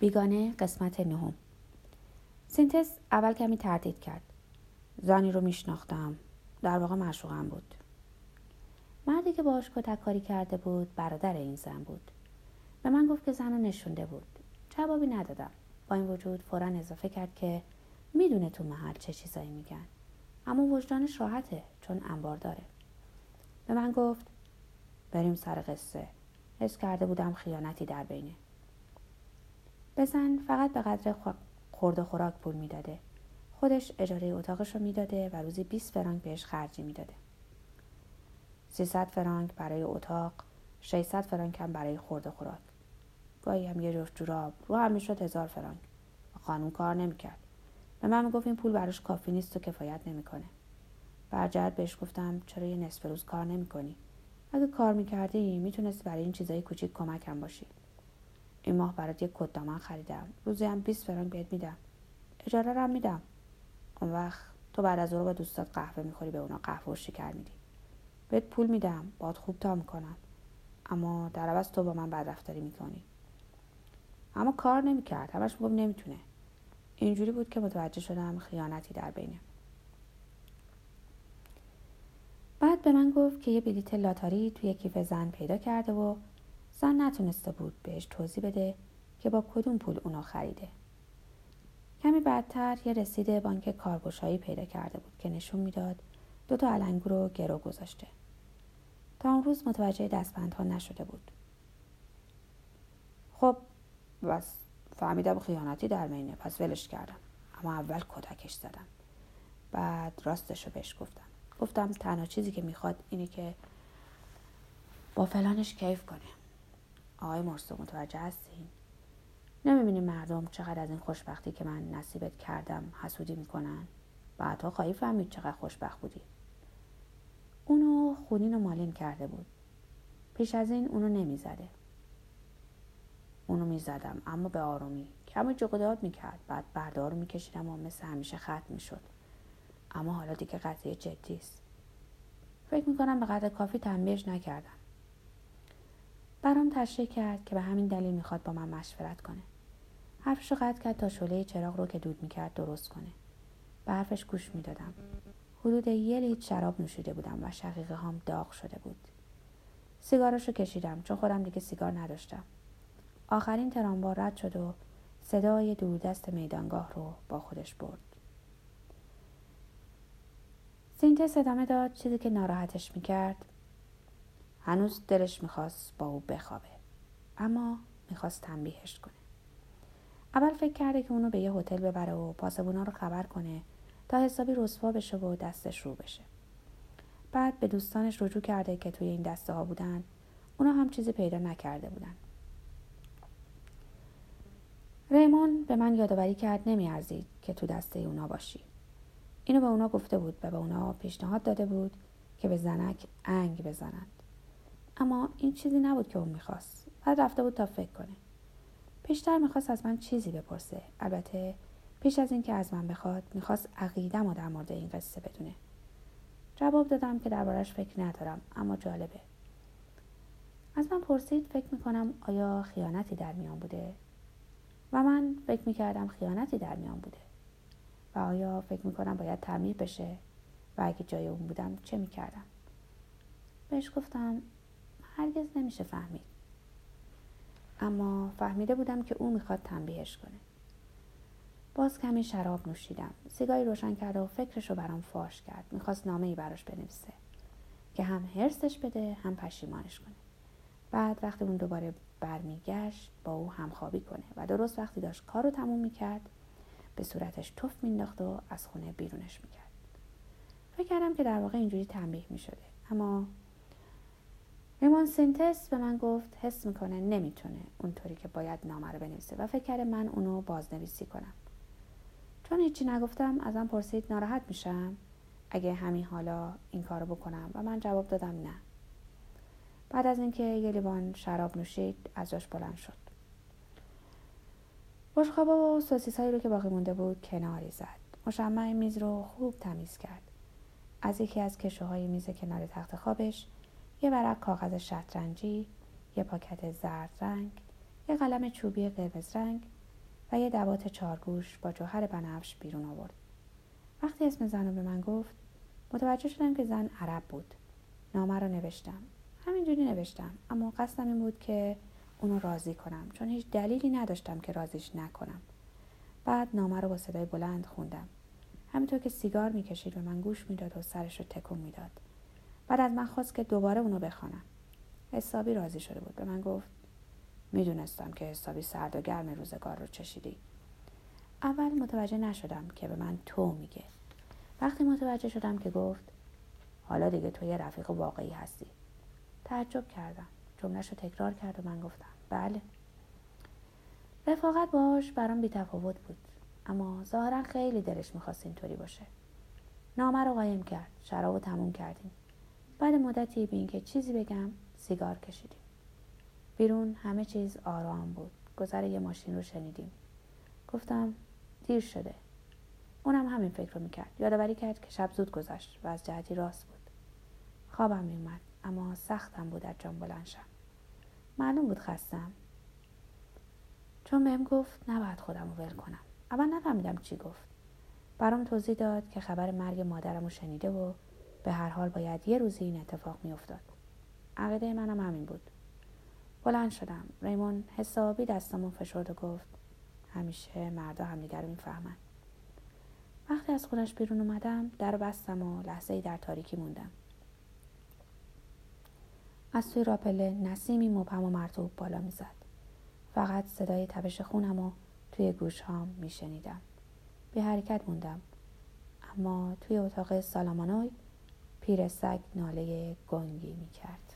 بیگانه قسمت نهم. سینتس اول کمی تردید کرد. زنی رو میشناختم. در واقع معشوقم بود. مردی که باهاش کتک کاری کرده بود برادر این زن بود. به من گفت که زن رو نشونده بود. جوابی ندادم. با این وجود فورا اضافه کرد که می‌دونه تو محل چه چیزایی میگن. اما وجدانش راحته چون انبار داره. به من گفت بریم سر قصه. حس کرده بودم خیانتی در بینه. بزن فقط به قدر خورد و خوراک پول می‌داده. خودش اجاره اتاقش رو می‌داده و روزی 20 فرانک بهش خرجی می‌داده. 300 فرانک برای اتاق 600 فرانک هم برای خورد و خوراک. گاهی هم یه جفت جوراب رو هم می‌شد هزار فرانک. خانم کار نمی‌کرد. به من می‌گفت این پول براش کافی نیست و کفایت نمی‌کنه. برجرد بهش گفتم چرا یه نصف روز کار نمی‌کنی؟ اگه کار می‌کردی می‌تونستی برای این چیزای کوچیک کمکم باشی. این ماه برات یک کت دامن خریدم. روزی هم 20 فرانک بهت میدم. اجاره رو میدم. اون وقت تو بعد از اون با دوستات قهوه می‌خوری به اونا قهوه و شکر میدی. بهت پول میدم. باد خوب تا می‌کنم اما در عوض تو با من بدرفتاری می‌کنی. اما کار نمی‌کرد. همش میگم نمی‌تونه. اینجوری بود که متوجه شدم خیانتی در بینه. بعد به من گفت که یه بلیت لاتاری توی کیف زن پیدا کرده و زن نتونسته بود بهش توضیح بده که با کدوم پول اونو خریده. کمی بعدتر یه رسید بانک کارگشایی پیدا کرده بود که نشون می‌داد دو تا علنگو رو گرو گذاشته. تا اون روز متوجه دستبندها نشده بود. خب بس. فهمیدم خیانتی در مینه پس ولش کردم. اما اول کتکش زدم. بعد راستش رو بهش گفتم. گفتم تنها چیزی که می‌خواد اینه که با فلانش کیف کنه. آقای مرسو متوجه هستین؟ نمی‌بینی مردم چقدر از این خوشبختی که من نصیبت کردم حسودی می‌کنن؟ بعدها خواهی فهمید چقدر خوشبخت بودی. اونو خونین و مالین کرده بود. پیش از این اونو نمی‌زده. اونو می‌زدم اما به آرومی. کمی جقداد می‌کرد بعد بردار میکشیدم و مثل همیشه ختم می‌شد. اما حالا دیگه قضیه جدی است. فکر می‌کنم به قدر کافی تنبیهش نکردم. برام تشریح کرد که به همین دلیل می‌خواد با من مشورت کنه. حرفشو قطع کرد تا شعله چراغ رو که دود می‌کرد درست کنه. به حرفش گوش می‌دادم. حدود یه لیت شراب نوشیده بودم و شقیقه هم داغ شده بود. سیگارش رو کشیدم چون خودم دیگه سیگار نداشتم. آخرین تراموا رد شد و صدای دوردست میدانگاه رو با خودش برد. سینتس ادامه داد چیزی که ناراحتش می‌کرد هنوز دلش می‌خواست با او بخوابه اما می‌خواست تنبیهش کنه. اول فکر کرده که اونو به یه هتل ببره و پاسبونا رو خبر کنه تا حسابی رسوا بشه و دستش رو بشه. بعد به دوستانش رجوع کرده که توی این دسته ها بودن. اونا هم چیزی پیدا نکرده بودن. ریمون به من یادآوری کرد نمیارزید که تو دسته اونا باشی. اینو به اونا گفته بود و به اونا پیشنهاد داده بود که به زنک انگ بزنند اما این چیزی نبود که اون می‌خواست. بعد رفته بود تا فکر کنه. پیشتر می‌خواست از من چیزی بپرسه. البته پیش از اینکه از من بخواد می‌خواست عقیدم و در مورد این قصه بدونه. جواب دادم که دربارش فکر ندارم اما جالبه. از من پرسید فکر می‌کنم آیا خیانتی در میان بوده؟ و من فکر می‌کردم خیانتی در میان بوده. و آیا فکر می‌کنم باید تعمیر بشه؟ و اگه جای اون بودم چه می‌کردم؟ بهش گفتم هرگز نمیشه فهمید. اما فهمیده بودم که او می‌خواد تنبیهش کنه. باز کمی شراب نوشیدم. سیگاری روشن کرده و فکرش رو برام فاش کرد. می‌خواست نامه ای براش بنویسه. که هم هرسش بده هم پشیمانش کنه. بعد وقتی اون دوباره برمیگشت با او همخوابی کنه و درست وقتی داشت کار رو تموم می‌کرد به صورتش توف مینداخت و از خونه بیرونش می‌کرد. فکر کردم که در واقع اینجوری تنبیه می‌شده. اما ریمون سینتس به من گفت حس می‌کنه نمی‌تونه اونطوری که باید نامه رو بنویسه و فکر کرده من اونو بازنویسی کنم. چون هیچی نگفتم ازم پرسید ناراحت میشم؟ اگه همین حالا این کارو بکنم؟ و من جواب دادم نه. بعد از اینکه یه لیوان شراب نوشید از جاش بلند شد. بشخابا و سوسیس هایی رو که باقی مونده بود کناری زد. مشمع میز رو خوب تمیز کرد. از یکی از کشوهای میز کنار تخت خوابش یه ورق کاغذ شطرنجی یه پاکت زرد رنگ یه قلم چوبی قرمز رنگ و یه دوات چارگوش با جوهر بنفش بیرون آورد. وقتی اسم زن رو به من گفت متوجه شدم که زن عرب بود. نامه رو نوشتم. همینجوری نوشتم اما قصدم این بود که اونو راضی کنم چون هیچ دلیلی نداشتم که راضیش نکنم. بعد نامه رو با صدای بلند خوندم. همینطور که سیگار می‌کشید به من گوش می‌داد و سرش رو تکون می‌داد. بعد از من خواست که دوباره اونو بخوانم. حسابی راضی شده بود. به من گفت می‌دونستم که حسابی سرد و گرم روزگار رو چشیدی. اول متوجه نشدم که به من تو میگه. وقتی متوجه شدم که گفت حالا دیگه تو یه رفیق واقعی هستی. تعجب کردم. جملهش رو تکرار کرد و من گفتم بله. رفاقت باش برام بی تفاوت بود. اما ظاهرا خیلی دلش می‌خواست اینطوری باشه. نامه رو قایم کرد. شراب رو تموم کردیم. بعد مدتی بین که چیزی بگم سیگار کشیدیم. بیرون همه چیز آرام بود. گذر یه ماشین رو شنیدیم. گفتم دیر شده. اونم همین فکر رو می‌کرد. یادآوری کرد که شب زود گذشت و از جهتی راست بود. خوابم میومد اما سختم بود از جان بلند شم. معلوم بود خستم. چون بهم گفت نباید خودم رو ول کنم. اول نفهمیدم چی گفت. برام توضیح داد که خبر مرگ مادرم رو شنیده و به هر حال باید یه روزی این اتفاق میافتاد. عقیده منم همین بود. بلند شدم. ریمون حسابی دستمون فشرد و گفت همیشه مردا همدیگر رو می‌فهمن. وقتی از خونش بیرون اومدم در بستم و لحظه در تاریکی موندم. از توی راپله نسیمی مبهم و مرتوب بالا می‌زد. فقط صدای تبش خونم و توی گوش هام میشنیدم. به حرکت موندم. اما توی اتاق سالامانوی پیر سگ ناله گنگی می‌کرد.